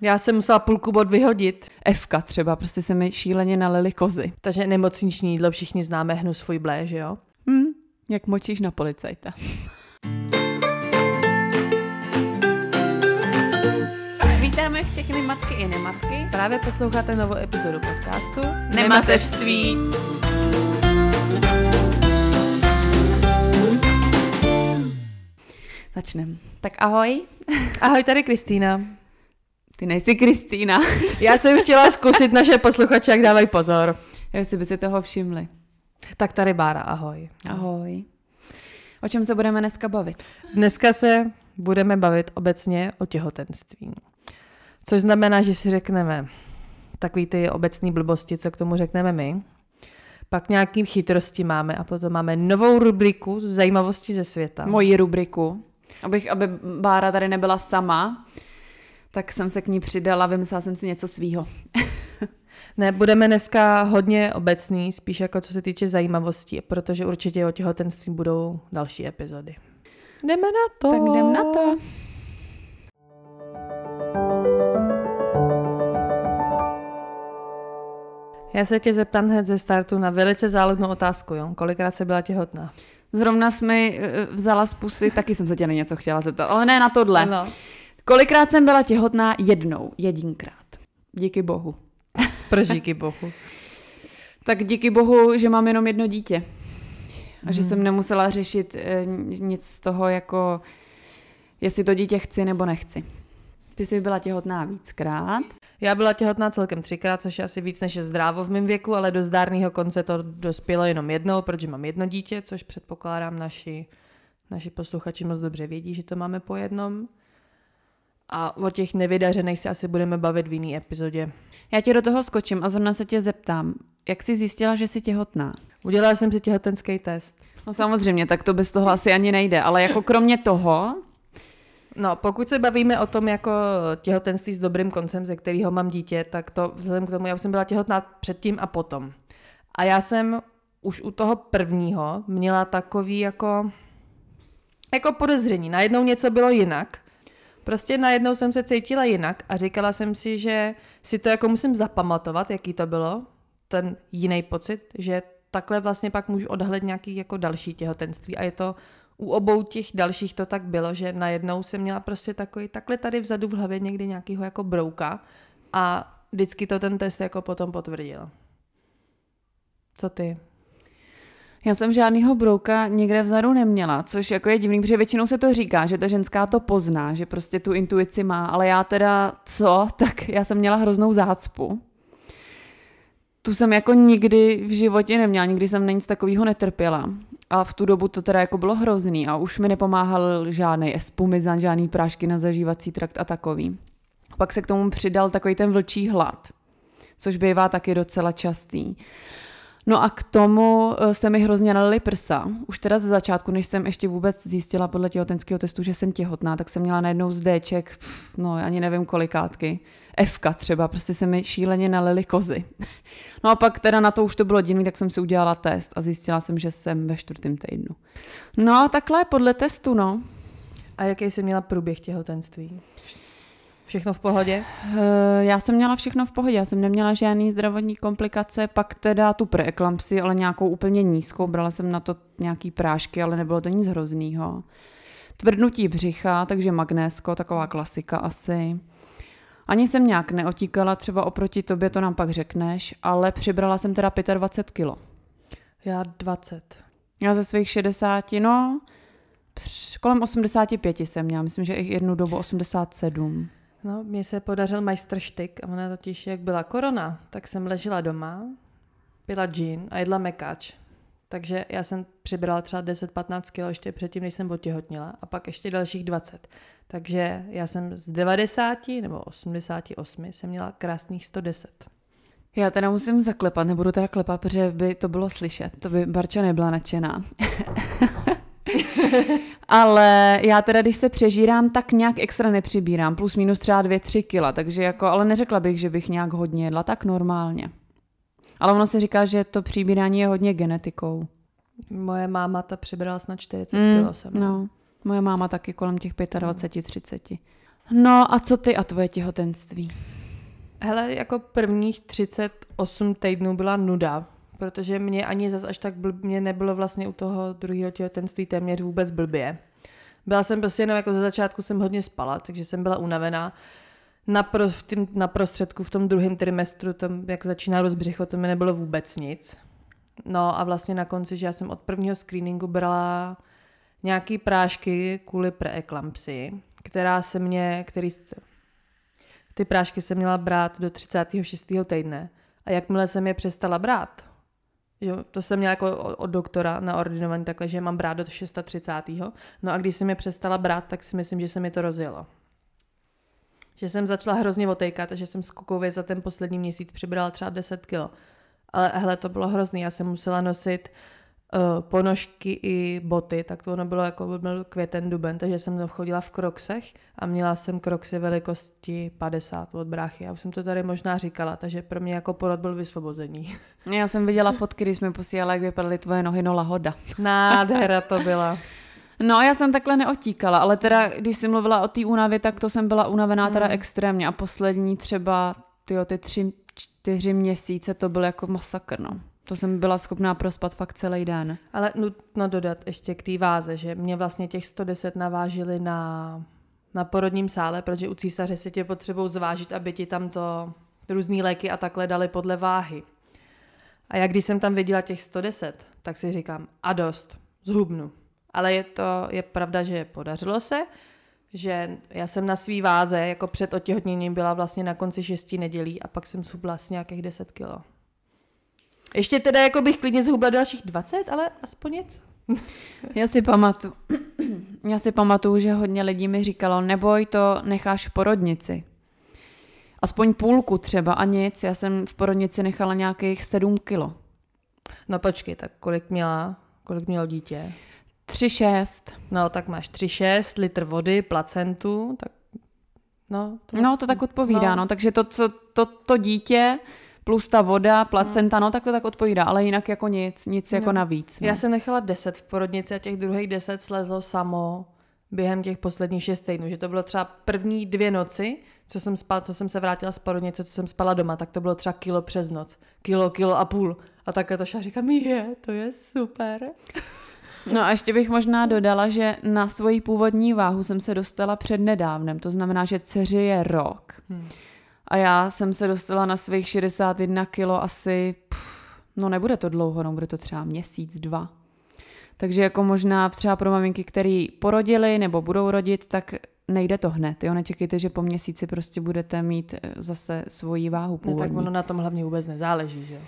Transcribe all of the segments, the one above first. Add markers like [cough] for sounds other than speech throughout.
já jsem musela půlku bod vyhodit. Evka třeba, prostě se mi šíleně nalili kozy. Takže nemocniční jídlo všichni známe hnu svůj blé, že jo? Hm, jak močíš na policajta. Vítáme všechny matky i nematky. Právě posloucháte novou epizodu podcastu Nematevství. Začnem. Tak ahoj. Ahoj, tady Kristýna. Ty nejsi Kristýna. [laughs] Já jsem chtěla zkusit naše posluchače, jak dávají pozor. Jestli by si toho všimli. Tak tady Bára, ahoj. Ahoj. O čem se budeme dneska bavit? Dneska se budeme bavit obecně o těhotenství. Což znamená, že si řekneme takový ty obecné blbosti, co k tomu řekneme my. Pak nějaký chytrosti máme a potom máme novou rubriku zajímavosti ze světa. Moji rubriku. Abych, aby Bára tady nebyla sama, tak jsem se k ní přidala, vymyslela jsem si něco svýho. [laughs] Ne, budeme dneska hodně obecný, spíš jako co se týče zajímavostí, protože určitě o těhotenství budou další epizody. Jdeme na to. Tak jdem na to. Já se tě zeptám hned ze startu na velice záludnou otázku, jo? Kolikrát se byla těhotná? Zrovna jsi mi eh, vzala z pusy, taky jsem se tě na něco chtěla zeptat, ale ne na tohle. No. Kolikrát jsem byla těhotná? Jednou, jedinkrát. Díky bohu. [laughs] Proč díky bohu? Tak díky bohu, že mám jenom jedno dítě. A že Hmm. jsem nemusela řešit eh, nic z toho, jako jestli to dítě chci nebo nechci. Ty jsi byla těhotná víckrát. Já byla těhotná celkem třikrát, což je asi víc než je zdrávo v mém věku, ale do zdárného konce to dospělo jenom jednou, protože mám jedno dítě, což předpokládám naši, naši posluchači moc dobře vědí, že to máme po jednom. A o těch nevydařených se asi budeme bavit v jiný epizodě. Já tě do toho skočím a zrovna se tě zeptám, jak jsi zjistila, že jsi těhotná? Udělala jsem si těhotenský test. No samozřejmě, tak to bez toho asi ani nejde, ale jako kromě toho, No, pokud se bavíme o tom jako těhotenství s dobrým koncem, ze kterého mám dítě, tak to vzhledem k tomu, já už jsem byla těhotná předtím a potom. A já jsem už u toho prvního měla takový jako, jako podezření. Najednou něco bylo jinak. Prostě najednou jsem se cítila jinak a říkala jsem si, že si to jako musím zapamatovat, jaký to bylo, ten jiný pocit, že takhle vlastně pak můžu odhledat nějaký jako další těhotenství a je to u obou těch dalších to tak bylo, že najednou jsem měla prostě takový, takhle tady vzadu v hlavě někdy nějakýho jako brouka a vždycky to ten test jako potom potvrdil. Co ty? Já jsem žádnýho brouka někde vzadu neměla, což jako je divný, protože většinou se to říká, že ta ženská to pozná, že prostě tu intuici má, ale já teda co, [laughs] tak já jsem měla hroznou zácpu. Tu jsem jako nikdy v životě neměla, nikdy jsem na nic takového netrpěla. A v tu dobu to teda jako bylo hrozný a už mi nepomáhal žádný espumizan, žádný prášky na zažívací trakt a takový. Pak se k tomu přidal takový ten vlčí hlad, což bývá taky docela častý. No a k tomu eh, se mi hrozně nalily prsa. Už teda ze začátku, než jsem ještě vůbec zjistila podle těhotenského testu, že jsem těhotná, tak jsem měla najednou z Dček, pff, no ani nevím kolikátky, Fka třeba, prostě se mi šíleně nalily kozy. [laughs] No a pak teda na to už to bylo divný, tak jsem si udělala test a zjistila jsem, že jsem ve čtvrtém týdnu. No a takhle podle testu, no. A jaký jsi měla průběh těhotenství? Všechno v pohodě? Eh, Já jsem měla všechno v pohodě, já jsem neměla žádný zdravotní komplikace, pak teda tu preeklampsi, ale nějakou úplně nízkou, brala jsem na to nějaký prášky, ale nebylo to nic hroznýho. Tvrdnutí břicha, takže magnésko, taková klasika asi. Ani jsem nějak neotíkala, třeba oproti tobě to nám pak řekneš, ale přibrala jsem teda 25 kilo. Já 20. Já ze svých 60, no, kolem 85 jsem měla, myslím, že i jednu dobu 87. No, mně se podařil majstrštyk a ona totiž, jak byla korona, tak jsem ležela doma, pila gin a jedla mekáč. Takže já jsem přibrala třeba 10-15 kg ještě předtím, než jsem otěhotnila a pak ještě dalších 20. Takže já jsem z 90 nebo 88 jsem měla krásných 110. Já teda musím zaklepat, nebudu teda klepat, protože by to bylo slyšet, to by Barča nebyla nadšená. [laughs] [laughs] ale já teda, když se přežírám, tak nějak extra nepřibírám, plus minus třeba 2-3 kila, takže jako, ale neřekla bych, že bych nějak hodně jedla, tak normálně. Ale ono se říká, že to přibírání je hodně genetikou. Moje máma ta přibrala snad 40 Mm, kg jsem. no, moje máma taky kolem těch 25-30. No a co ty a tvoje těhotenství? Hele, jako prvních 38 týdnů byla nuda, protože mě ani zas až tak blb, mě nebylo vlastně u toho druhého těhotenství téměř vůbec blbě. Byla jsem prostě jenom jako ze začátku jsem hodně spala, takže jsem byla unavená. Na, pro, v tým, na prostředku v tom druhém trimestru, tam, jak začíná rozbřicho, to mi nebylo vůbec nic. No a vlastně na konci, že já jsem od prvního screeningu brala nějaký prášky kvůli preeklampsii, která se mě, který, ty prášky jsem měla brát do 36. týdne. A jakmile jsem je přestala brát, že to jsem měla jako od doktora na ordinovaný takhle, že mám brát do 630. No a když jsem je přestala brát, tak si myslím, že se mi to rozjelo. Že jsem začala hrozně otejkat a že jsem skokově za ten poslední měsíc přibrala třeba 10 kilo. Ale hele, to bylo hrozný. Já jsem musela nosit uh, ponožky i boty, tak to ono bylo jako byl květen, duben, takže jsem chodila v kroksech a měla jsem kroksy velikosti 50 od bráchy. Já už jsem to tady možná říkala, takže pro mě jako porod byl vysvobození. Já jsem viděla fotky, když jsme posílali, jak vypadaly tvoje nohy, no lahoda. Nádhera to byla. No já jsem takhle neotíkala, ale teda, když jsi mluvila o té únavě, tak to jsem byla unavená teda hmm. extrémně a poslední třeba tyjo, ty tři, čtyři měsíce to byl jako masakr, no. To jsem byla schopná prospat fakt celý den. Ale nutno dodat ještě k té váze, že mě vlastně těch 110 navážili na, na porodním sále, protože u císaře si tě potřebou zvážit, aby ti tam to různé léky a takhle dali podle váhy. A jak když jsem tam viděla těch 110, tak si říkám, a dost, zhubnu. Ale je to, je pravda, že podařilo se, že já jsem na svý váze, jako před otěhotněním byla vlastně na konci šesti nedělí a pak jsem zhubla asi nějakých 10 kilo. Ještě teda jako bych klidně zhubla dalších 20, ale aspoň něco. [laughs] Já si pamatuju, [clears throat] já si pamatuju, že hodně lidí mi říkalo, neboj, to necháš v porodnici. Aspoň půlku třeba a nic, já jsem v porodnici nechala nějakých 7 kilo. No počkej, tak kolik měla, kolik mělo dítě? 3,6. No tak máš 3,6, litr vody, placentu, tak no. To, no to tak odpovídá, no. no. Takže to, co, to, to dítě plus ta voda, placenta, no tak to tak odpovídá, ale jinak jako nic, nic jako no. navíc. No. Já jsem nechala 10 v porodnici a těch druhých 10 slezlo samo během těch posledních 6 týdnů, že to bylo třeba první dvě noci, co jsem spala, co jsem se vrátila z porodnice, co jsem spala doma, tak to bylo třeba kilo přes noc. Kilo, kilo a půl. A takhle to šla říkám, je, to je super. [laughs] No a ještě bych možná dodala, že na svoji původní váhu jsem se dostala před nedávnem, to znamená, že dceři je rok. Hmm. A já jsem se dostala na svých 61 kilo asi, pff, no nebude to dlouho, no bude to třeba měsíc, dva. Takže jako možná třeba pro maminky, které porodili nebo budou rodit, tak nejde to hned. Jo? Nečekejte, že po měsíci prostě budete mít eh, zase svoji váhu původní. No, tak ono na tom hlavně vůbec nezáleží, že jo?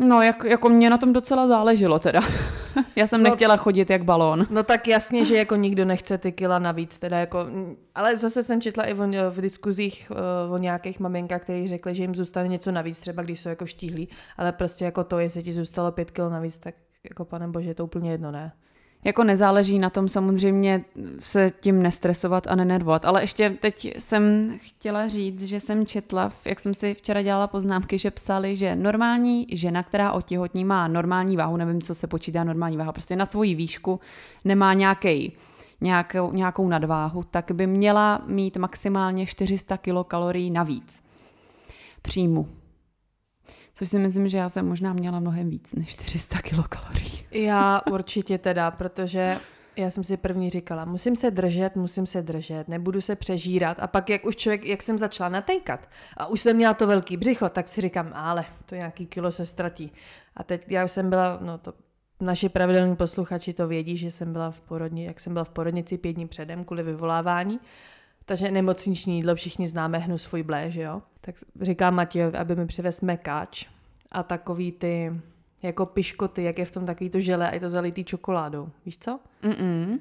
No, jak, jako mě na tom docela záleželo teda. [laughs] Já jsem no, nechtěla chodit jak balón. No tak jasně, že jako nikdo nechce ty kila navíc, teda jako, ale zase jsem četla i v, v diskuzích o, o nějakých maminkách, kteří řekli, že jim zůstane něco navíc, třeba když jsou jako štíhlí, ale prostě jako to, jestli ti zůstalo pět kil navíc, tak jako pane bože, je to úplně jedno, ne? Jako nezáleží na tom samozřejmě se tím nestresovat a nenervovat. Ale ještě teď jsem chtěla říct, že jsem četla, jak jsem si včera dělala poznámky, že psali, že normální žena, která otěhotní, má normální váhu, nevím, co se počítá normální váha, prostě na svoji výšku nemá nějaký nějakou, nějakou nadváhu, tak by měla mít maximálně 400 kilokalorií navíc příjmu. Což si myslím, že já jsem možná měla mnohem víc než 400 kilokalorií. Já určitě teda, protože já jsem si první říkala, musím se držet, musím se držet, nebudu se přežírat. A pak, jak už člověk, jak jsem začala natejkat a už jsem měla to velký břicho, tak si říkám, ale to nějaký kilo se ztratí. A teď já jsem byla, no to naši pravidelní posluchači to vědí, že jsem byla v porodni, jak jsem byla v porodnici pět dní předem kvůli vyvolávání. Takže nemocniční jídlo všichni známe hnu svůj blé, že jo? Tak říkám Matějovi, aby mi přivez mekáč a takový ty jako piškoty, jak je v tom takový to žele a je to zalitý čokoládou. Víš co? Mm-mm.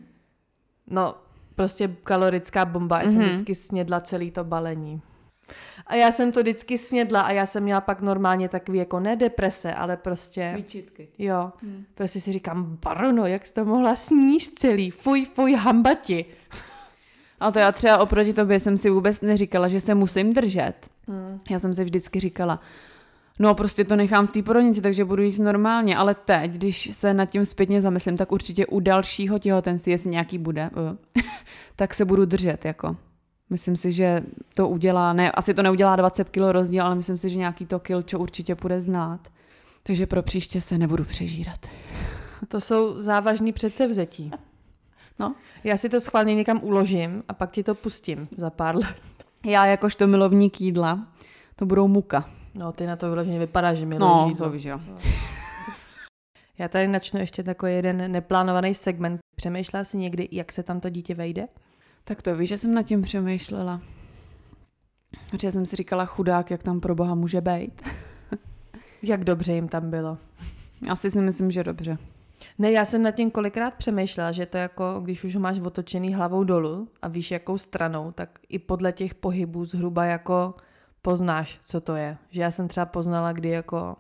No, prostě kalorická bomba. Já mm-hmm. jsem vždycky snědla celý to balení. A já jsem to vždycky snědla a já jsem měla pak normálně takový jako ne deprese, ale prostě... Výčitky. Jo. Hmm. Prostě si říkám, barono, jak jsi to mohla sníst celý? Fuj, fuj, hambati. A to já třeba oproti tobě jsem si vůbec neříkala, že se musím držet. Hmm. Já jsem si vždycky říkala, no prostě to nechám v té porodnici, takže budu jíst normálně, ale teď, když se nad tím zpětně zamyslím, tak určitě u dalšího těhotenství, jestli nějaký bude, uh, [laughs] tak se budu držet, jako. Myslím si, že to udělá, ne, asi to neudělá 20 kg rozdíl, ale myslím si, že nějaký to kilčo určitě bude znát. Takže pro příště se nebudu přežírat. To jsou závažný předsevzetí. No. Já si to schválně někam uložím a pak ti to pustím za pár let. Já jakožto milovník jídla, to budou muka. No, ty na to vyloženě vypadá, že mi No, leží to víš, jo. Já tady načnu ještě takový jeden neplánovaný segment. Přemýšlela jsi někdy, jak se tam to dítě vejde? Tak to víš, že jsem nad tím přemýšlela. Protože jsem si říkala, chudák, jak tam pro boha může být. Jak dobře jim tam bylo? Asi si myslím, že dobře. Ne, já jsem nad tím kolikrát přemýšlela, že to jako, když už ho máš otočený hlavou dolů a víš jakou stranou, tak i podle těch pohybů zhruba jako poznáš, co to je. Že já jsem třeba poznala, kdy jako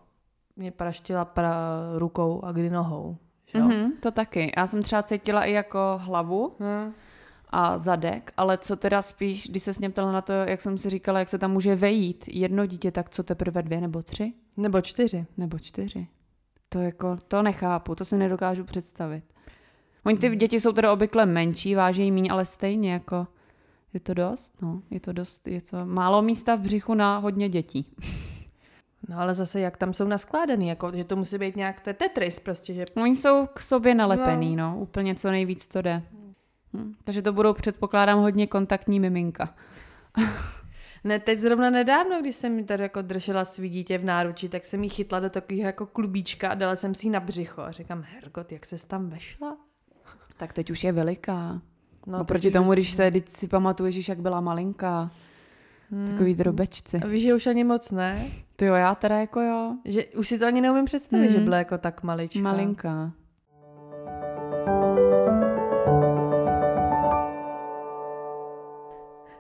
mě praštila pra rukou a kdy nohou. Že jo? Mm-hmm, to taky. Já jsem třeba cítila i jako hlavu Hm. a zadek, ale co teda spíš, když se mě ptala na to, jak jsem si říkala, jak se tam může vejít jedno dítě, tak co teprve dvě nebo tři? Nebo čtyři. Nebo čtyři. To jako, to nechápu, to si nedokážu představit. Oni ty děti jsou teda obvykle menší, vážejí míň, ale stejně jako je to dost, no, je to dost, je to málo místa v břichu na hodně dětí. [laughs] No ale zase jak tam jsou naskládaný, jako, že to musí být nějak te- Tetris prostě, že Oni jsou k sobě nalepený, no, úplně co nejvíc to jde. Hm. Takže to budou, předpokládám, hodně kontaktní miminka. [laughs] Ne, teď zrovna nedávno, když jsem tady jako držela svý dítě v náručí, tak jsem jí chytla do takového jako klubíčka a dala jsem si ji na břicho. A říkám, hergot, jak se tam vešla? Tak teď už je veliká. No, teď Oproti už tomu, když se, když si pamatuješ, jak byla malinká. Hmm. Takový drobečci. A víš, že už ani moc ne? Ty jo, já teda jako jo. Že už si to ani neumím představit, Hmm. že byla jako tak maličká. Malinká.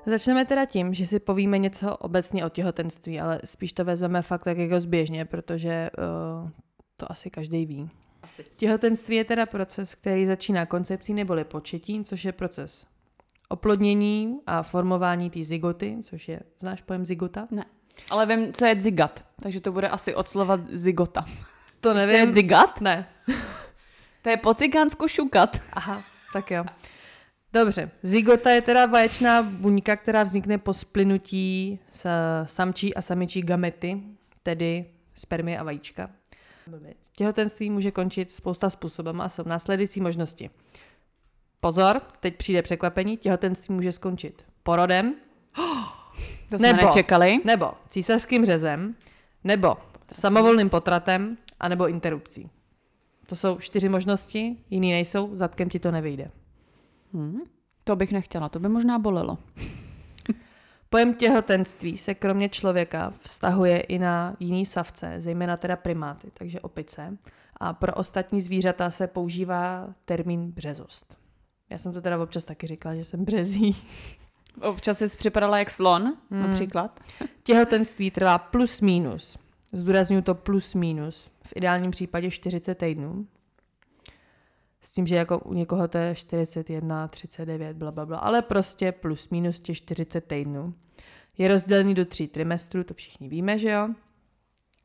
Začneme teda tím, že si povíme něco obecně o těhotenství, ale spíš to vezmeme fakt tak jako zběžně, protože uh, to asi každý ví. Těhotenství je teda proces, který začíná koncepcí neboli početím, což je proces oplodnění a formování té zigoty, což je, znáš pojem zigota? Ale vím, co je zigat. Takže to bude asi od slova zigota. To Co je nevím. zigat? Ne. To je po cigánsku šukat. Aha, tak jo. Dobře, zygota je teda vaječná buňka, která vznikne po splynutí s samčí a samičí gamety, tedy spermie a vajíčka. Těhotenství může končit spousta způsobem a jsou následující možnosti. Pozor, teď přijde překvapení, těhotenství může skončit porodem, [gasps] To jsme Nebo. nečekali. nebo císařským řezem, nebo samovolným potratem, anebo interrupcí. To jsou čtyři možnosti, jiný nejsou, zadkem ti to nevyjde. Hmm. To bych nechtěla, to by možná bolelo. [laughs] Pojem těhotenství se kromě člověka vztahuje i na jiný savce, zejména teda primáty, takže opice. A pro ostatní zvířata se používá termín březost. Já jsem to teda občas taky říkala, že jsem březí. [laughs] Občas jsi připadala jak slon, Hmm. například. [laughs] Těhotenství trvá plus minus. Zdůraznuju to plus minus. V ideálním případě 40 týdnů. S tím, že jako u někoho to je 41, 39, bla, bla, bla, ale prostě plus minus těch 40 týdnů. Je rozdělený do tří trimestrů, to všichni víme, že jo?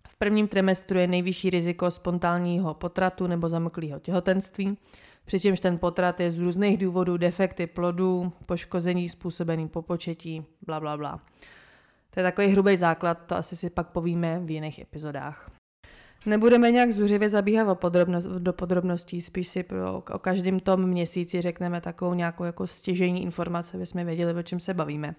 V prvním trimestru je nejvyšší riziko spontánního potratu nebo zamklého těhotenství, přičemž ten potrat je z různých důvodů defekty plodu, poškození způsobený po početí, bla, bla, bla. To je takový hrubý základ, to asi si pak povíme v jiných epizodách. Nebudeme nějak zuřivě zabíhat o podrobnost, do podrobností, spíš si pro, o každém tom měsíci řekneme takovou nějakou jako stěžení informace, aby jsme věděli, o čem se bavíme.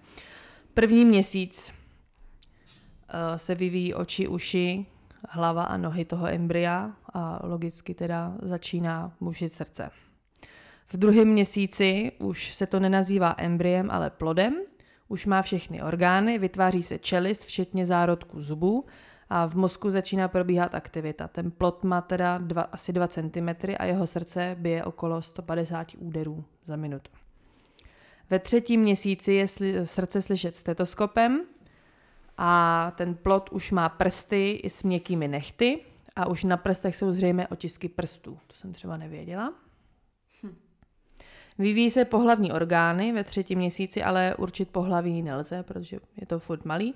První měsíc uh, se vyvíjí oči, uši, hlava a nohy toho embrya a logicky teda začíná mušit srdce. V druhém měsíci už se to nenazývá embryem, ale plodem, už má všechny orgány, vytváří se čelist, včetně zárodků zubů a v mozku začíná probíhat aktivita. Ten plod má teda dva, asi 2 cm a jeho srdce bije okolo 150 úderů za minutu. Ve třetím měsíci je sli- srdce slyšet stetoskopem a ten plod už má prsty i s měkkými nechty a už na prstech jsou zřejmé otisky prstů. To jsem třeba nevěděla. Vyvíjí se pohlavní orgány ve třetím měsíci, ale určit pohlaví nelze, protože je to furt malý.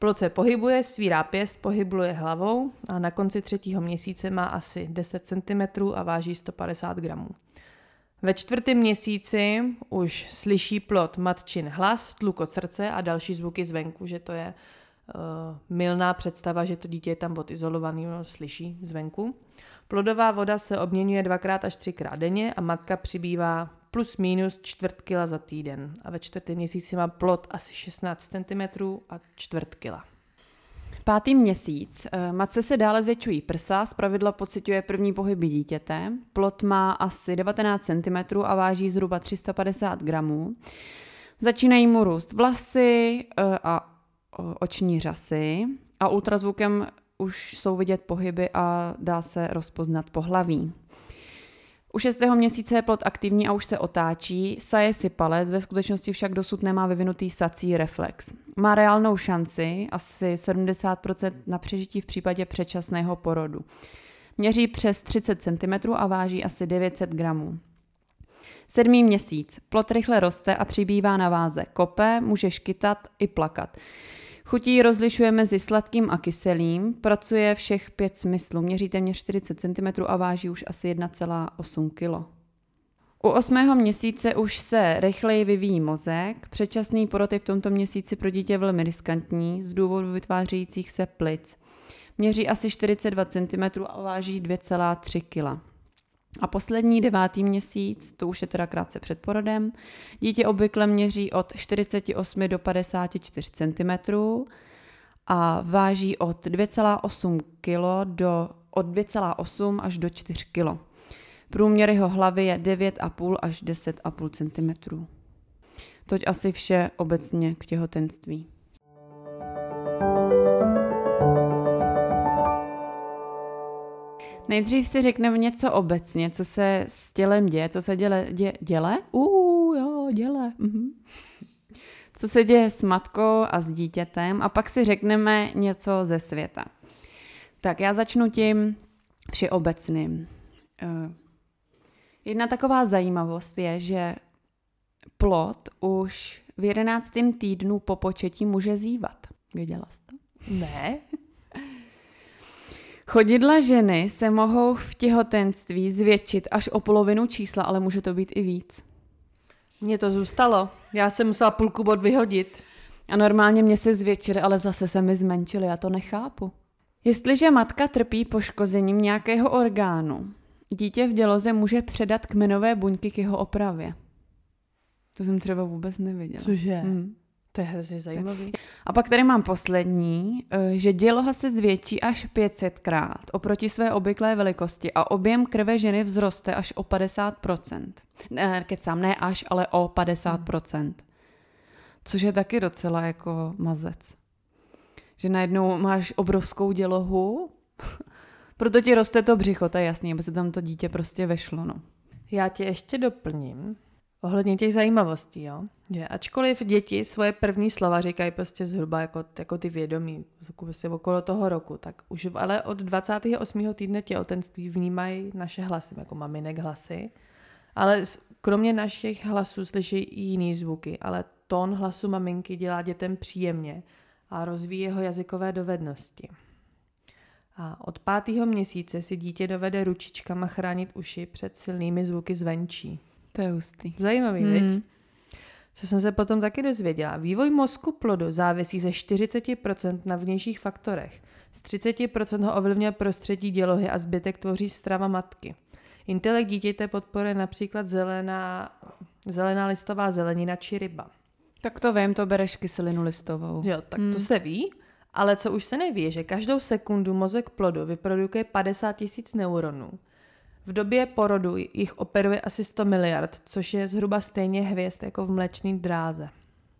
Plod se pohybuje, svírá pěst, pohybuje hlavou a na konci třetího měsíce má asi 10 cm a váží 150 gramů. Ve čtvrtém měsíci už slyší plod matčin hlas, tlukot srdce a další zvuky zvenku, že to je uh, milná představa, že to dítě je tam odizolovaný, no, slyší zvenku. Plodová voda se obměňuje dvakrát až třikrát denně a matka přibývá plus minus čtvrt kila za týden. A ve čtvrtém měsíci má plod asi 16 cm a čtvrt kila. Pátý měsíc. Eh, matce se dále zvětšují prsa, zpravidla pociťuje první pohyby dítěte. Plot má asi 19 cm a váží zhruba 350 gramů. Začínají mu růst vlasy eh, a oční řasy a ultrazvukem už jsou vidět pohyby a dá se rozpoznat pohlaví. U šestého měsíce je plod aktivní a už se otáčí, saje si palec, ve skutečnosti však dosud nemá vyvinutý sací reflex. Má reálnou šanci, asi 70% na přežití v případě předčasného porodu. Měří přes 30 cm a váží asi 900 gramů. Sedmý měsíc. Plot rychle roste a přibývá na váze. Kope, může škytat i plakat. Chutí rozlišuje mezi sladkým a kyselým, pracuje všech pět smyslů, měří téměř 40 cm a váží už asi 1,8 kg. U osmého měsíce už se rychleji vyvíjí mozek. Předčasný porod je v tomto měsíci pro dítě velmi riskantní z důvodu vytvářejících se plic. Měří asi 42 cm a váží 2,3 kg. A poslední devátý měsíc, to už je teda krátce před porodem, dítě obvykle měří od 48 do 54 cm a váží od 2,8 kg do od 2,8 až do 4 kg. Průměr jeho hlavy je 9,5 až 10,5 cm. Toť asi vše obecně k těhotenství. Nejdřív si řekneme něco obecně, co se s tělem děje, co se děle, dě, děle? Uh, jo, děle. Mhm. Co se děje s matkou a s dítětem a pak si řekneme něco ze světa. Tak já začnu tím všeobecným. Uh, jedna taková zajímavost je, že plod už v jedenáctém týdnu po početí může zývat. Věděla jsi to? Ne. Chodidla ženy se mohou v těhotenství zvětšit až o polovinu čísla, ale může to být i víc. Mně to zůstalo. Já jsem musela půlku bod vyhodit. A normálně mě se zvětšily, ale zase se mi zmenšily, já to nechápu. Jestliže matka trpí poškozením nějakého orgánu, dítě v děloze může předat kmenové buňky k jeho opravě. To jsem třeba vůbec nevěděla. Cože? Hmm. To je hrozně zajímavý. A pak tady mám poslední, eh, že děloha se zvětší až 500krát oproti své obvyklé velikosti a objem krve ženy vzroste až o 50%. Ne, kecám, ne až, ale o 50%. Což je taky docela jako mazec. Že najednou máš obrovskou dělohu, [laughs] proto ti roste to břicho, to je jasný, aby se tam to dítě prostě vešlo, no. Já tě ještě doplním, Ohledně těch zajímavostí, jo. Že ačkoliv děti svoje první slova říkají prostě zhruba jako, jako ty vědomí, prostě okolo toho roku, tak už ale od 28. týdne těhotenství vnímají naše hlasy, jako maminek hlasy. Ale kromě našich hlasů slyší i jiný zvuky, ale tón hlasu maminky dělá dětem příjemně a rozvíjí jeho jazykové dovednosti. A od pátého měsíce si dítě dovede ručičkama chránit uši před silnými zvuky zvenčí. To je hustý. Zajímavý, mm. viď? Co jsem se potom taky dozvěděla. Vývoj mozku plodu závisí ze 40% na vnějších faktorech. Z 30% ho ovlivňuje prostředí dělohy a zbytek tvoří strava matky. Intelekt dítěte podporuje například zelená, zelená listová zelenina či ryba. Tak to vím, to bereš kyselinu listovou. Jo, tak hmm. to se ví, ale co už se neví, je, že každou sekundu mozek plodu vyprodukuje 50 tisíc neuronů. V době porodu jich operuje asi 100 miliard, což je zhruba stejně hvězd jako v mlečný dráze.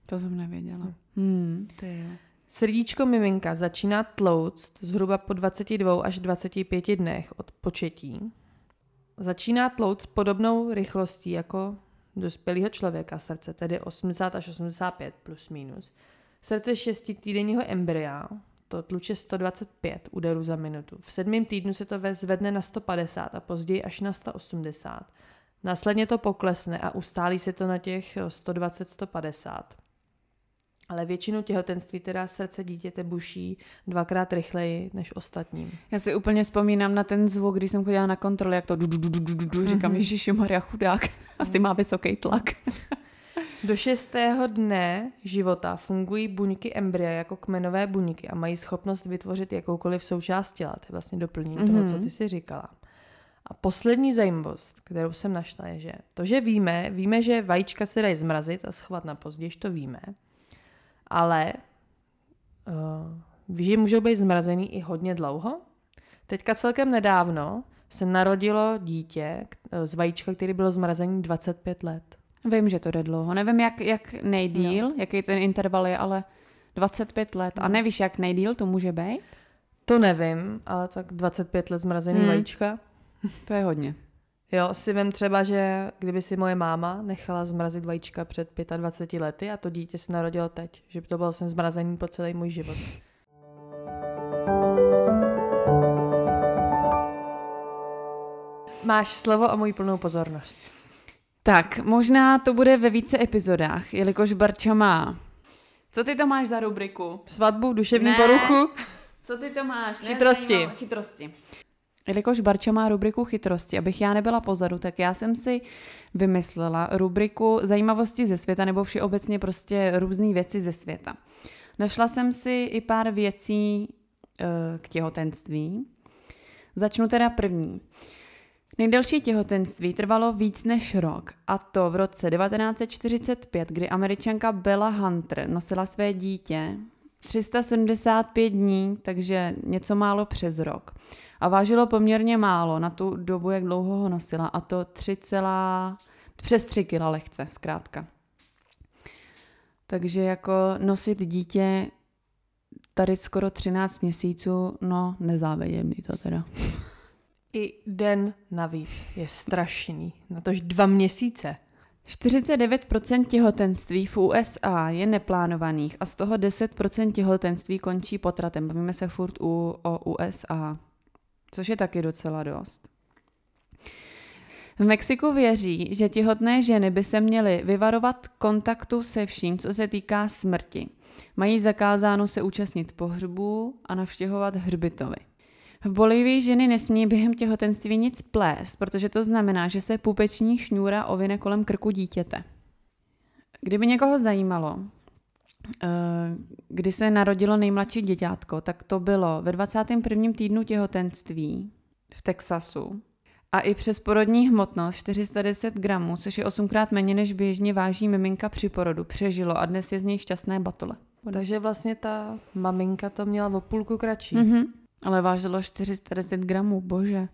To jsem nevěděla. Hmm. Srdíčko miminka začíná tlouct zhruba po 22 až 25 dnech od početí. Začíná tlouct podobnou rychlostí jako dospělého člověka srdce, tedy 80 až 85 plus minus. Srdce šestitýdenního embrya to tluče 125 úderů za minutu. V sedmém týdnu se to zvedne na 150 a později až na 180. Následně to poklesne a ustálí se to na těch 120-150. Ale většinu těhotenství teda srdce dítěte buší dvakrát rychleji než ostatním. Já si úplně vzpomínám na ten zvuk, když jsem chodila na kontrolu, jak to du, du, du, du, du, du, říkám, Ježiši Maria chudák, [laughs] asi má vysoký tlak. [laughs] Do šestého dne života fungují buňky embrya jako kmenové buňky a mají schopnost vytvořit jakoukoliv součást těla. To je vlastně doplnění mm-hmm. toho, co ty si říkala. A poslední zajímavost, kterou jsem našla, je, že to, že víme, víme, že vajíčka se dají zmrazit a schovat na později, to víme, ale uh, víš, že můžou být zmrazený i hodně dlouho? Teďka celkem nedávno se narodilo dítě z vajíčka, který byl zmrazený 25 let. Vím, že to jde dlouho. Nevím, jak, jak nejdíl, no. jaký ten interval je, ale 25 let. A nevíš, jak nejdíl to může být? To nevím, ale tak 25 let zmrazený hmm. vajíčka. To je hodně. Jo, si vím třeba, že kdyby si moje máma nechala zmrazit vajíčka před 25 lety a to dítě se narodilo teď, že by to bylo jsem zmrazený po celý můj život. Máš slovo a můj plnou pozornost. Tak, možná to bude ve více epizodách, jelikož Barča má. Co ty to máš za rubriku? Svatbu, duševní ne. poruchu. Co ty to máš? Chytrosti. Ne, chytrosti. Jelikož Barča má rubriku chytrosti, abych já nebyla pozadu, tak já jsem si vymyslela rubriku zajímavosti ze světa nebo všeobecně prostě různé věci ze světa. Našla jsem si i pár věcí uh, k těhotenství. Začnu teda první. Nejdelší těhotenství trvalo víc než rok, a to v roce 1945, kdy američanka Bella Hunter nosila své dítě 375 dní, takže něco málo přes rok. A vážilo poměrně málo na tu dobu, jak dlouho ho nosila, a to 3, přes 3 kg lehce, zkrátka. Takže jako nosit dítě tady skoro 13 měsíců, no nezávidím mi to teda. [laughs] I den navíc je strašný. Na tož dva měsíce. 49% těhotenství v USA je neplánovaných a z toho 10% těhotenství končí potratem. Bavíme se furt u, o USA, což je taky docela dost. V Mexiku věří, že těhotné ženy by se měly vyvarovat kontaktu se vším, co se týká smrti. Mají zakázáno se účastnit pohřbů a navštěhovat hřbitovy. V Bolívii ženy nesmí během těhotenství nic plést, protože to znamená, že se pupeční šňůra ovine kolem krku dítěte. Kdyby někoho zajímalo, eh, kdy se narodilo nejmladší děťátko, tak to bylo ve 21. týdnu těhotenství v Texasu. A i přes porodní hmotnost 410 gramů, což je osmkrát méně než běžně váží miminka při porodu, přežilo a dnes je z něj šťastné batole. Takže vlastně ta maminka to měla o půlku kratší. Mm-hmm. Ale vážilo 410 gramů, bože.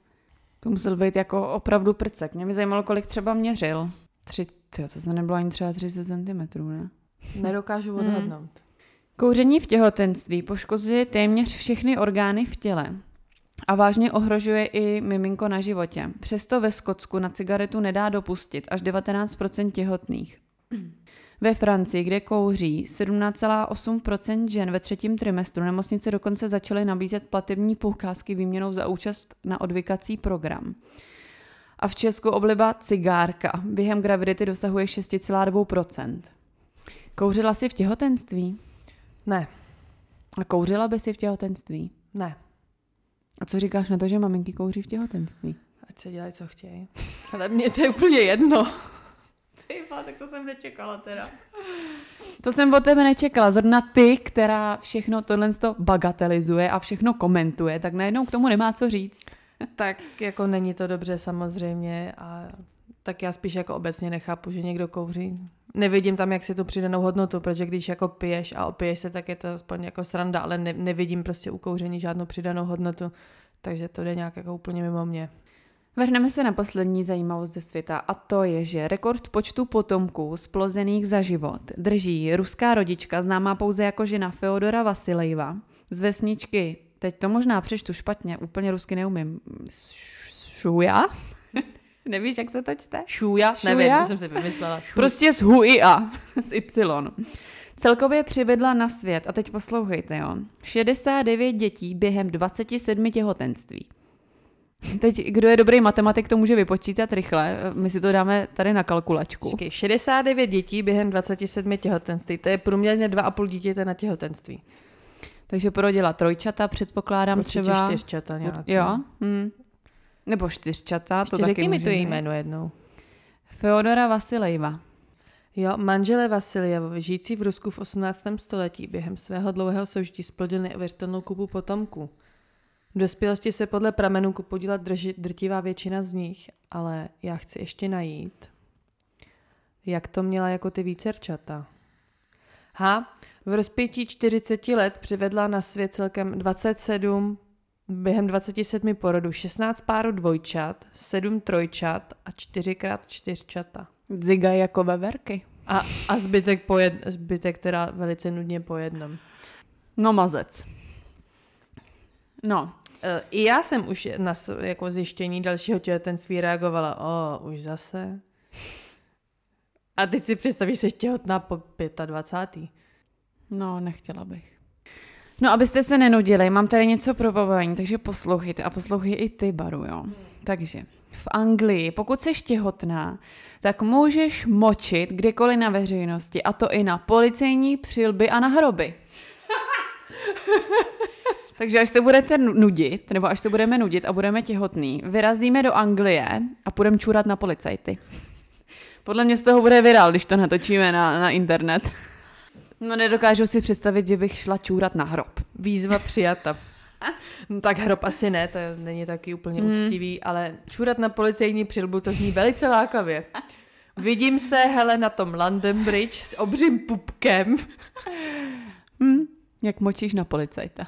To musel být jako opravdu prcek. Mě by zajímalo, kolik třeba měřil. Tři, tyjo, to se nebylo ani třeba 30 cm, ne? Nedokážu hmm. odhadnout. Hmm. Kouření v těhotenství poškozuje téměř všechny orgány v těle a vážně ohrožuje i miminko na životě. Přesto ve Skotsku na cigaretu nedá dopustit až 19% těhotných. Ve Francii, kde kouří 17,8% žen ve třetím trimestru, nemocnice dokonce začaly nabízet platební poukázky výměnou za účast na odvykací program. A v Česku obliba cigárka během gravidity dosahuje 6,2%. Kouřila jsi v těhotenství? Ne. A kouřila by si v těhotenství? Ne. A co říkáš na to, že maminky kouří v těhotenství? Ať se dělají, co chtějí. Ale mně to je úplně jedno. Tyba, tak to jsem nečekala teda. [laughs] To jsem od tebe nečekala. Zrovna ty, která všechno tohle bagatelizuje a všechno komentuje, tak najednou k tomu nemá co říct. [laughs] tak jako není to dobře samozřejmě a tak já spíš jako obecně nechápu, že někdo kouří. Nevidím tam, jak si tu přidanou hodnotu, protože když jako piješ a opiješ se, tak je to aspoň jako sranda, ale ne, nevidím prostě u kouření žádnou přidanou hodnotu, takže to jde nějak jako úplně mimo mě. Vrhneme se na poslední zajímavost ze světa a to je, že rekord počtu potomků splozených za život drží ruská rodička známá pouze jako žena Feodora Vasilejva z vesničky, teď to možná přečtu špatně, úplně rusky neumím, Šuja? [laughs] Nevíš, jak se to čte? Šuja? Šuja? Nevím, to jsem si vymyslela. Šuj. Prostě z Huia, z Y. Celkově přivedla na svět, a teď poslouchejte, jo, 69 dětí během 27 těhotenství. Teď, kdo je dobrý matematik, to může vypočítat rychle. My si to dáme tady na kalkulačku. Počkej, 69 dětí během 27 těhotenství. To je průměrně 2,5 dítěte na těhotenství. Takže porodila trojčata, předpokládám Určitě třeba. čtyřčata nějaký. Jo. Hm. Nebo čtyřčata, Ještě to taky řekni mi to její jméno jednou. Feodora Vasilejva. Jo, manželé Vasiljevovi, žijící v Rusku v 18. století, během svého dlouhého soužití splodil neuvěřitelnou kupu potomků. V dospělosti se podle pramenů podíla drži, drtivá většina z nich, ale já chci ještě najít. Jak to měla jako ty vícerčata? Ha, v rozpětí 40 let přivedla na svět celkem 27, během 27 porodů 16 párů dvojčat, 7 trojčat a 4x čtyřčata. Ziga jako veverky. A, a zbytek, po jed, zbytek teda velice nudně po jednom. No mazec. No, I já jsem už na jako zjištění dalšího těhotenství reagovala, o, už zase. A teď si představíš, že jsi těhotná po 25. no, nechtěla bych. No, abyste se nenudili, mám tady něco pro pobavení, takže poslouchejte a poslouchej i ty, Baru, jo. Takže v Anglii, pokud jsi těhotná, tak můžeš močit kdekoliv na veřejnosti, a to i na policejní přilby a na hroby. [laughs] Takže až se budete nu- nudit, nebo až se budeme nudit a budeme těhotný, vyrazíme do Anglie a půjdeme čůrat na policajty. Podle mě z toho bude virál, když to natočíme na, na internet. No nedokážu si představit, že bych šla čůrat na hrob. Výzva přijata. [laughs] No, tak hrob asi ne, to není taky úplně Hmm. úctivý, ale čurat na policejní přilbu to zní velice lákavě. Vidím se, hele, na tom London Bridge s obřím pupkem. Hm, jak močíš na policajta.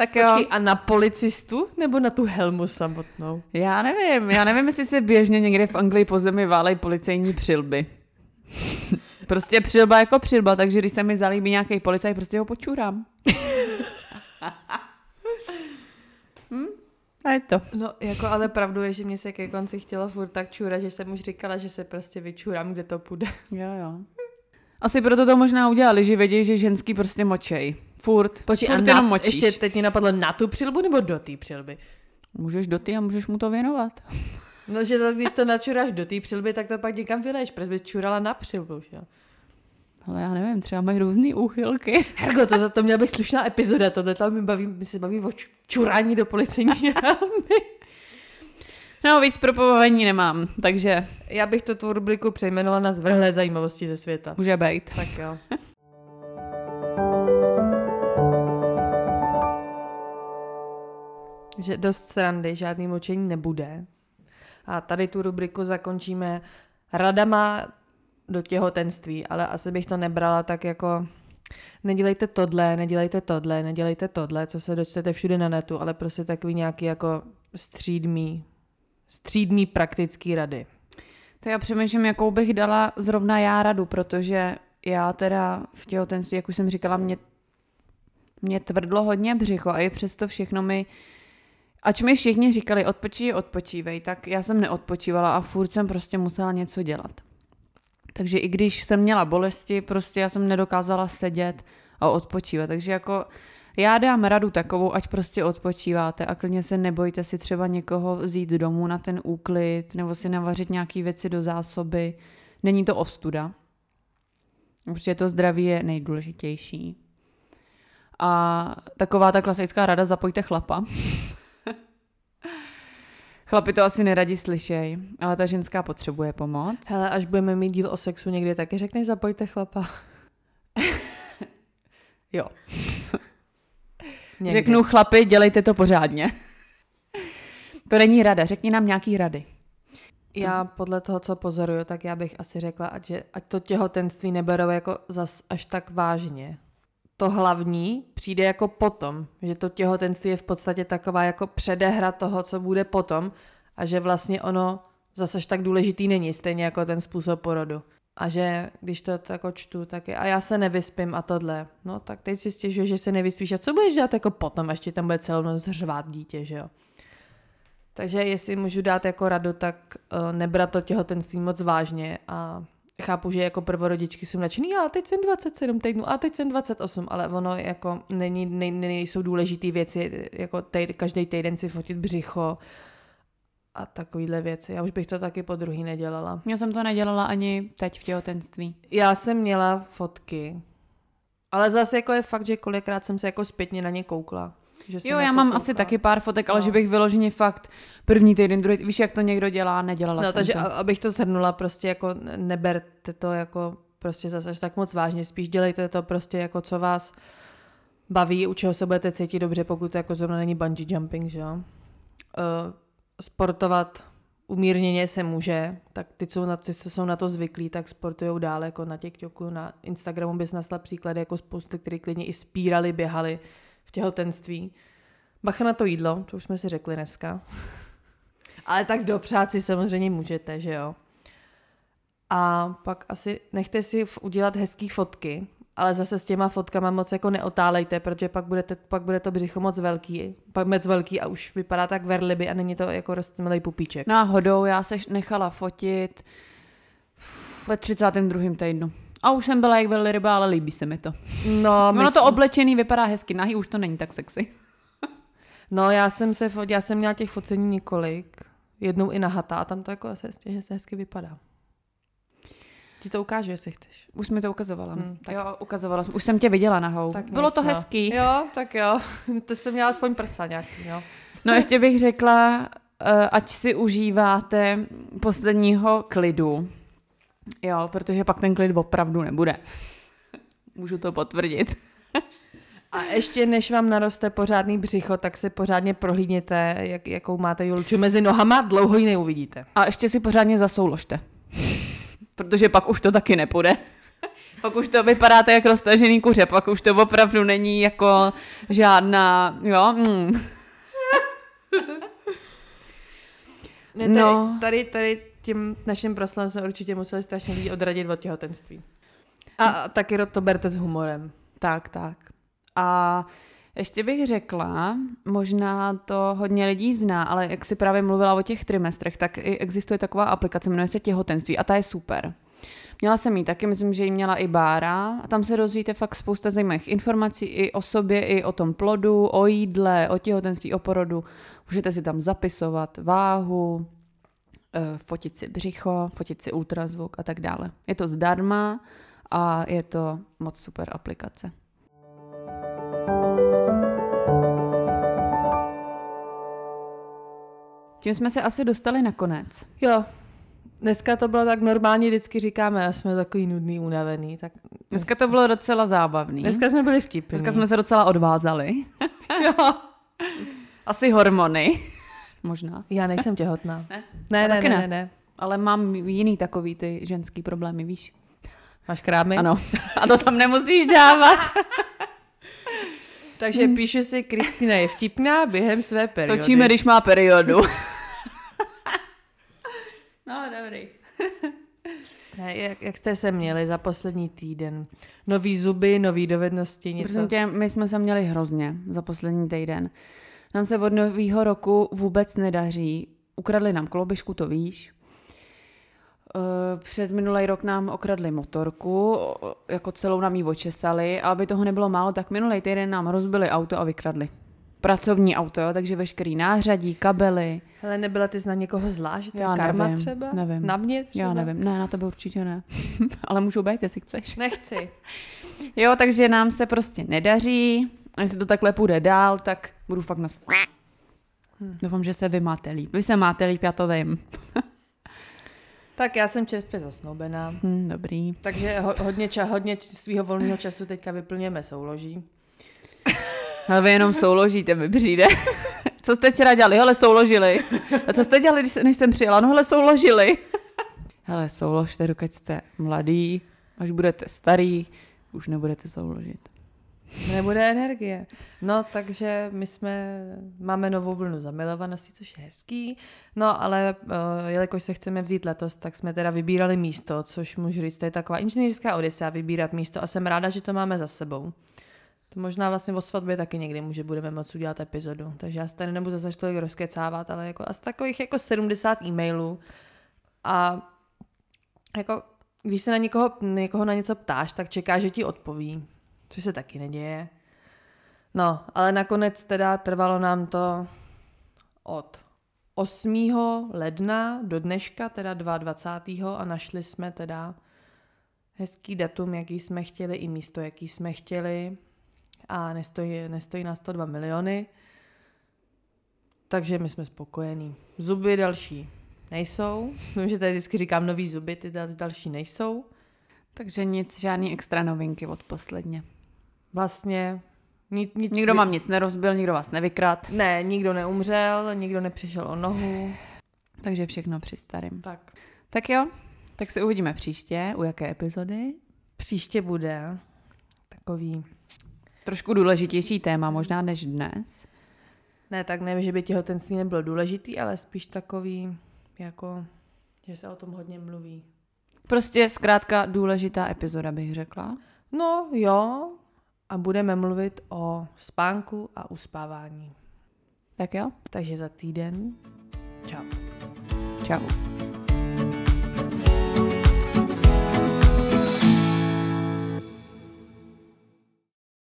Tak jo. Počkej, a na policistu nebo na tu helmu samotnou? Já nevím, já nevím, jestli se běžně někde v Anglii po zemi válej policejní přilby. [laughs] prostě přilba jako přilba, takže když se mi zalíbí nějaký policajt, prostě ho počurám. [laughs] hm? A je to. No, jako ale pravdu je, že mě se ke konci chtělo furt tak čurat, že jsem už říkala, že se prostě vyčurám, kde to půjde. Jo, jo. Asi proto to možná udělali, že vědějí, že ženský prostě močej. Furt. Počkej, Furt a jenom na, močíš. ještě teď mě napadlo na tu přilbu nebo do té přilby? Můžeš do ty a můžeš mu to věnovat. No, že zase, když to načuráš do té přilby, tak to pak někam vyleješ, protože bys čurala na přilbu, že jo? Ale já nevím, třeba mají různé úchylky. Hergo, to za to měla být slušná epizoda, tohle tam mi, baví, mi se baví o čurání do policejní. [laughs] No, víc pro pobavení nemám, takže Já bych to tvou rubriku přejmenovala na zvrhlé zajímavosti ze světa. může být. Tak jo. Že dost srandy, žádný močení nebude. A tady tu rubriku zakončíme radama do těhotenství, ale asi bych to nebrala tak jako nedělejte tohle, nedělejte tohle, nedělejte tohle, co se dočtete všude na netu, ale prostě takový nějaký jako střídmý, střídmý praktický rady. To já přemýšlím, jakou bych dala zrovna já radu, protože já teda v těhotenství, jak už jsem říkala, mě, mě tvrdlo hodně břicho a i přesto všechno mi, ač mi všichni říkali odpočívej, odpočívej, tak já jsem neodpočívala a furt jsem prostě musela něco dělat. Takže i když jsem měla bolesti, prostě já jsem nedokázala sedět a odpočívat. Takže jako já dám radu takovou, ať prostě odpočíváte a klidně se nebojte si třeba někoho vzít domů na ten úklid nebo si navařit nějaké věci do zásoby. Není to ostuda. Určitě to zdraví je nejdůležitější. A taková ta klasická rada, zapojte chlapa. Chlapi to asi neradi slyšej, ale ta ženská potřebuje pomoc. Hele, až budeme mít díl o sexu někdy, taky řekneš zapojte chlapa. [laughs] Jo. Někdy. Řeknu chlapi, dělejte to pořádně. to není rada, řekni nám nějaký rady. Já podle toho, co pozoruju, tak já bych asi řekla, ať, že, ať to těhotenství neberou jako zas až tak vážně. To hlavní přijde jako potom, že to těhotenství je v podstatě taková jako předehra toho, co bude potom a že vlastně ono zase tak důležitý není, stejně jako ten způsob porodu. A že když to jako čtu, tak je, a já se nevyspím a tohle. No tak teď si stěžuje, že se nevyspíš. A co budeš dělat jako potom, až ti tam bude celou noc řvát dítě, že jo? Takže jestli můžu dát jako radu, tak uh, nebrat to těhotenství moc vážně a chápu, že jako prvorodičky jsou nadšený, a teď jsem 27 týdnů, a teď jsem 28, ale ono jako není, nej, nejsou důležité věci, jako tej, každý týden si fotit břicho a takovýhle věci. Já už bych to taky po druhý nedělala. Já jsem to nedělala ani teď v těhotenství. Já jsem měla fotky, ale zase jako je fakt, že kolikrát jsem se jako zpětně na ně koukla. Že Jo, já jako mám koukala. asi taky pár fotek, ale No. že bych vyloženě fakt první týden, druhý, víš, jak to někdo dělá, nedělala No, jsem takže to. abych to shrnula, prostě jako neberte to jako prostě zase až tak moc vážně, spíš dělejte to prostě jako co vás baví, u čeho se budete cítit dobře, pokud to jako zrovna není bungee jumping, že jo. Uh, sportovat umírněně se může, tak ty, co na, ty, co jsou na to zvyklí, tak sportují dál, jako na TikToku, na Instagramu bys nasla příklady jako spousty, který klidně i spírali, běhali v těhotenství. Bacha na to jídlo, to už jsme si řekli dneska. [laughs] Ale tak dopřát si samozřejmě můžete, že jo. A pak asi nechte si udělat hezký fotky, ale zase s těma fotkama moc jako neotálejte, protože pak, budete, pak bude to břicho moc velký, pak moc velký a už vypadá tak verliby a není to jako rostomilý pupíček. Náhodou já se nechala fotit ve 32. týdnu. A už jsem byla jak velryba, ale líbí se mi to. No, Ono myslím- to oblečený vypadá hezky, nahý už to není tak sexy. [laughs] no já jsem se fot, já jsem měla těch focení několik, jednou i nahatá a tam to jako se hezky vypadá. Ti to ukážu, jestli chceš. Už mi to ukazovala. Hmm, Hmm, tak- jo, ukazovala jsem. Už jsem tě viděla nahou. Tak Bylo nic, to no. hezký. Jo, tak jo. [laughs] To jsem měla aspoň prsa nějaký, jo. No ještě bych řekla, eh, ať si užíváte posledního klidu. Jo, protože pak ten klid opravdu nebude. Můžu to potvrdit. A ještě než vám naroste pořádný břicho, tak si pořádně prohlídněte, jak, jakou máte julču mezi nohama, dlouho ji neuvidíte. A ještě si pořádně zasouložte. Protože pak už to taky nepůjde. Pak už to vypadáte jak roztažený kuře, pak už to opravdu není jako žádná, jo, mm. Ne, tady, No. no. tady, tady tím naším proslovem jsme určitě museli strašně lidí odradit od těhotenství. A, taky to berte s humorem. Tak, tak. A ještě bych řekla, možná to hodně lidí zná, ale jak si právě mluvila o těch trimestrech, tak existuje taková aplikace, jmenuje se Těhotenství a ta je super. Měla jsem ji taky, myslím, že ji měla i Bára a tam se dozvíte fakt spousta zajímavých informací i o sobě, i o tom plodu, o jídle, o těhotenství, o porodu. Můžete si tam zapisovat váhu, fotit si břicho, fotit si ultrazvuk a tak dále. Je to zdarma a je to moc super aplikace. Tím jsme se asi dostali na konec. Jo, dneska to bylo tak normálně, vždycky říkáme, a jsme takový nudný, unavený. Tak Dneska to bylo docela zábavný. dneska jsme byli vtipní. Dneska jsme se docela odvázali. Jo. Asi hormony. Možná. Já nejsem těhotná. Ne? Ne, ne, ne, ne. ne, ne. Ale mám jiný takový ty ženský problémy, víš? Máš krámy? Ano. A to tam nemusíš dávat. Takže píšu si, Kristýna je vtipná během své periody. Točíme, když má periodu. [laughs] no, dobrý. Ne, jak, jak jste se měli za poslední týden? Nový zuby, nový dovednosti, něco? Prosím tě, my jsme se měli hrozně za poslední týden. Nám se od nového roku vůbec nedaří. Ukradli nám koloběžku, to víš. Eh, Před minulý rok nám okradli motorku, jako celou nám ji očesali a aby toho nebylo málo, tak minulý týden nám rozbili auto a vykradli. Pracovní auto, jo, takže veškerý nářadí, kabely. Ale nebyla ty na někoho zvlášť? že to je Já karma nevím, třeba? nevím. Na mě třeba? Já nevím, ne, na tebe určitě ne. [laughs] Ale můžu být, jestli chceš. Nechci. [laughs] Jo, takže nám se prostě nedaří. A jestli to takhle půjde dál, tak budu fakt nas... Hm. Doufám, že se vy máte líp. Vy se máte líp, já to vím. [laughs] Tak já jsem čerstvě zasnoubená. Hm, dobrý. Takže ho, hodně, ča, hodně svého volného času teďka vyplňujeme souloží. [laughs] Ale vy jenom souložíte, mi přijde. [laughs] co jste včera dělali? Hele, souložili. A co jste dělali, když se- než jsem přijela? No hele, souložili. hele, souložte, dokud jste mladý. Až budete starý, už nebudete souložit. Nebude energie. No, takže my jsme, máme novou vlnu zamilovanosti, což je hezký. No, ale uh, jelikož se chceme vzít letos, tak jsme teda vybírali místo, což můžu říct, to je taková inženýrská odisea vybírat místo a jsem ráda, že to máme za sebou. To možná vlastně o svatbě taky někdy může budeme moct udělat epizodu. Takže já se tady nebudu zase tolik rozkecávat, ale jako asi takových jako 70 e-mailů. A jako když se na někoho, někoho na něco ptáš, tak čeká, že ti odpoví, což se taky neděje. No, ale nakonec teda trvalo nám to od 8. ledna do dneška, teda 22. a našli jsme teda hezký datum, jaký jsme chtěli, i místo, jaký jsme chtěli a nestojí, nestojí na 102 miliony. Takže my jsme spokojení. Zuby další nejsou. Vím, že tady vždycky říkám nový zuby, ty další nejsou. Takže nic, žádný extra novinky od posledně. Vlastně nic, nic Nikdo vám nic nerozbil, nikdo vás nevykrát. Ne, nikdo neumřel, nikdo nepřišel o nohu. Takže všechno při starým. Tak. Tak jo, tak se uvidíme příště. U jaké epizody? Příště bude takový... Trošku důležitější téma možná než dnes. Ne, tak nevím, že by těhotenství nebylo důležitý, ale spíš takový, jako, že se o tom hodně mluví. Prostě zkrátka důležitá epizoda bych řekla. No jo, a budeme mluvit o spánku a uspávání. Tak jo? Takže za týden. Čau. Čau.